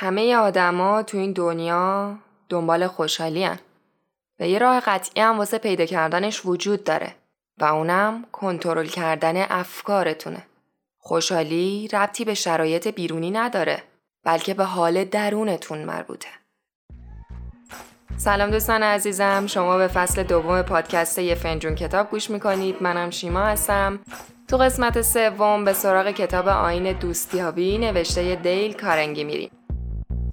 همه آدما تو این دنیا دنبال خوشحالی هن. و یه راه قطعی هم واسه پیدا کردنش وجود داره و اونم کنترل کردن افکارتونه. خوشحالی ربطی به شرایط بیرونی نداره بلکه به حال درونتون مربوطه. سلام دوستان عزیزم شما به فصل دوم پادکست یه فنجون کتاب گوش می‌کنید منم شیما هستم تو قسمت سوم به سراغ کتاب آین دوستیابی نوشته دیل کارنگی میریم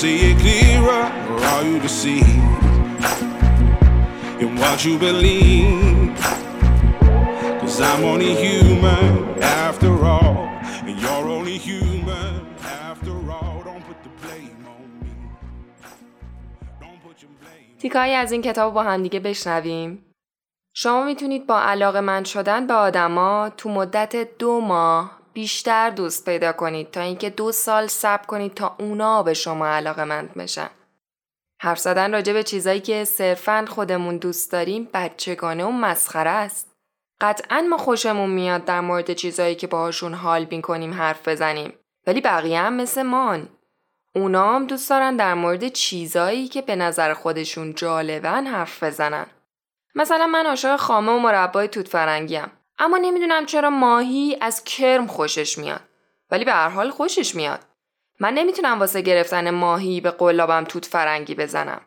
See it clearer or are you deceived in what you believe? Cause I'm only human after all, and you're only human after all. Don't put the blame on me. Don't put your blame. تیکایی از این کتاب با هم دیگه بشنویم. شما می‌تونید با علاقه من شدن به آدما تو مدت دو ماه بیشتر دوست پیدا کنید تا اینکه دو سال صبر کنید تا اونا به شما علاقه مند بشن. حرف زدن راجع به چیزایی که صرفا خودمون دوست داریم بچگانه و مسخره است. قطعا ما خوشمون میاد در مورد چیزایی که باهاشون حال بین کنیم حرف بزنیم. ولی بقیه هم مثل مان. اونا هم دوست دارن در مورد چیزایی که به نظر خودشون جالبن حرف بزنن. مثلا من عاشق خامه و مربای توت فرنگیم. اما نمی‌دونم چرا ماهی از کرم خوشش میاد. ولی به هر حال خوشش میاد. من نمی‌تونم واسه گرفتن ماهی به قلابم توت فرنگی بزنم.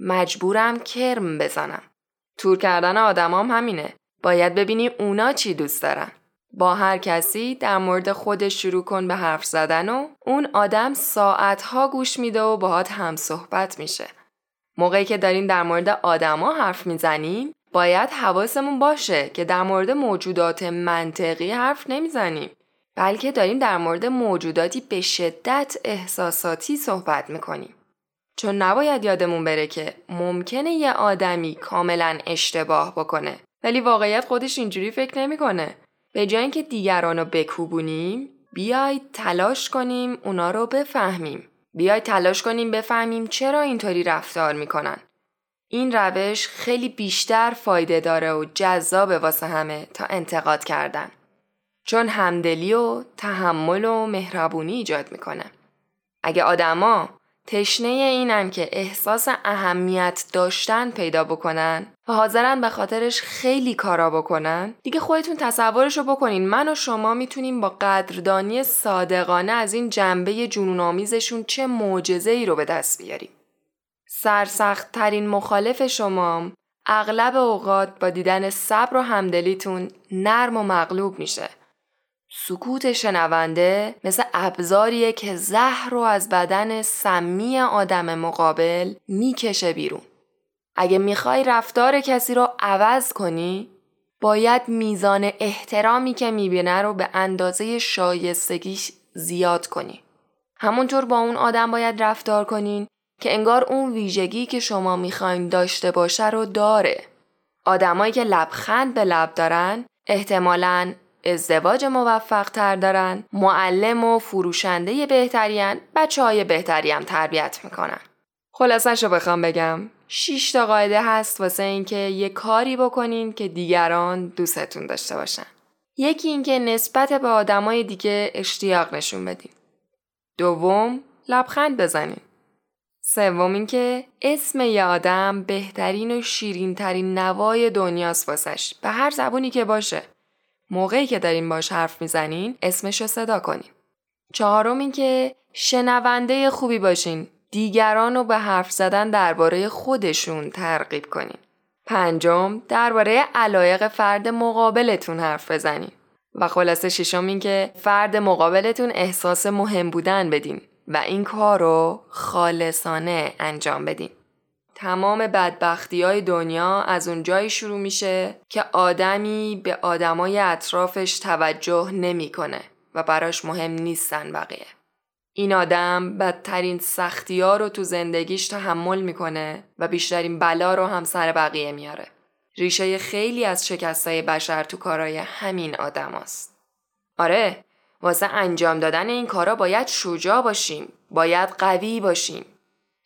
مجبورم کرم بزنم. تور کردن آدمام همینه. باید ببینی اونا چی دوست دارن. با هر کسی در مورد خودش شروع کن به حرف زدن و اون آدم ساعتها گوش میده و باهات هم صحبت میشه. موقعی که داریم در مورد آدما حرف می‌زنیم باید حواسمون باشه که در مورد موجودات منطقی حرف نمی‌زنیم بلکه داریم در مورد موجوداتی به شدت احساساتی صحبت می‌کنیم. چون نباید یادمون بره که ممکنه یه آدمی کاملا اشتباه بکنه ولی واقعیت خودش اینجوری فکر نمی‌کنه. به جای اینکه دیگران رو بکوبونیم بیاید تلاش کنیم اونا رو بفهمیم. بیاید تلاش کنیم بفهمیم چرا اینطوری رفتار می‌کنن. این روش خیلی بیشتر فایده داره و جذاب واسه همه تا انتقاد کردن. چون همدلی و تحمل و مهربونی ایجاد می‌کنه. اگه آدما تشنه اینن که احساس اهمیت داشتن پیدا بکنن و حاضرن به خاطرش خیلی کارا بکنن دیگه خودتون تصورشو بکنین من و شما می‌تونیم با قدردانی صادقانه از این جنبه جنون چه معجزه ای رو به دست بیاریم. سرسخت ترین مخالف شما اغلب اوقات با دیدن صبر و همدلیتون نرم و مغلوب میشه. سکوت شنونده مثل ابزاریه که زهر رو از بدن سمی آدم مقابل می‌کشه بیرون. اگه می‌خوای رفتار کسی رو عوض کنی باید میزان احترامی که می‌بینه رو به اندازه شایستگیش زیاد کنی. همونطور با اون آدم باید رفتار کنین که انگار اون ویژگی که شما می‌خواین داشته باشه رو داره. آدمایی که لبخند به لب دارن احتمالاً ازدواج موفق تر دارن، معلم و فروشنده بهترین بچه های بهتری هم تربیت می‌کنن. خلاصش رو بخوام بگم 6 تا قاعده هست واسه اینکه یه کاری بکنین که دیگران دوستتون داشته باشن. یکی اینکه نسبت به آدمای دیگه اشتیاق نشون بدین. دوم لبخند بزنین. سوم اینکه اسم یه آدم بهترین و شیرین ترین نوای دنیاست واسش. به هر زبونی که باشه. موقعی که دارین باش حرف می‌زنین اسمش رو صدا کنین. چهارم اینکه شنونده خوبی باشین. دیگران رو به حرف زدن درباره خودشون ترغیب کنین. پنجم درباره علایق فرد مقابلتون حرف بزنین. و خلاصه ششم اینکه فرد مقابلتون احساس مهم بودن بدین. و این کار رو خالصانه انجام بدین. تمام بدبختی های دنیا از اون جایی شروع میشه که آدمی به آدمای اطرافش توجه نمی‌کنه و براش مهم نیستن بقیه. این آدم بدترین سختی ها رو تو زندگیش تحمل می‌کنه و بیشترین بلا رو هم سر بقیه میاره. ریشه خیلی از شکستای بشر تو کارای همین آدم است. آره واسه انجام دادن این کارا باید شجاع باشیم. باید قوی باشیم.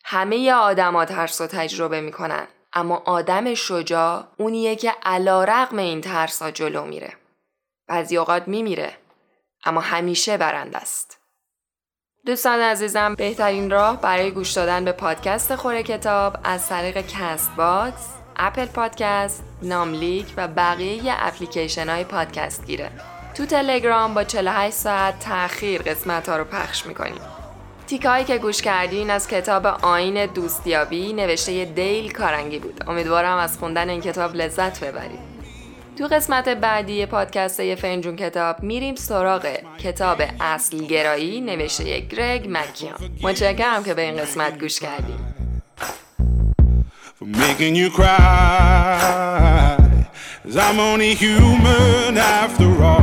همه آدما ترس و تجربه می‌کنن. اما آدم شجاع اونیه که علی‌رغم این ترسا جلو میره. بعضی اوقات میمیره. اما همیشه برنده است. دوستان عزیزم بهترین راه برای گوش دادن به پادکست خوره کتاب از طریق Castbox، اپل پادکست، ناملیک و بقیه اپلیکیشن های پادکست گیره. تو تلگرام با 48 ساعت تاخیر قسمت ها رو پخش می‌کنیم. تیکایی که گوش کردین از کتاب آین دوستیابی نوشته دیل کارنگی بود. امیدوارم از خوندن این کتاب لذت ببرید. تو قسمت بعدی پادکست فنجون کتاب میریم سراغ کتاب اصل گرایی نوشته گرگ مکیان متشکرم که به این قسمت گوش کردیم making you cry. I'm only human after.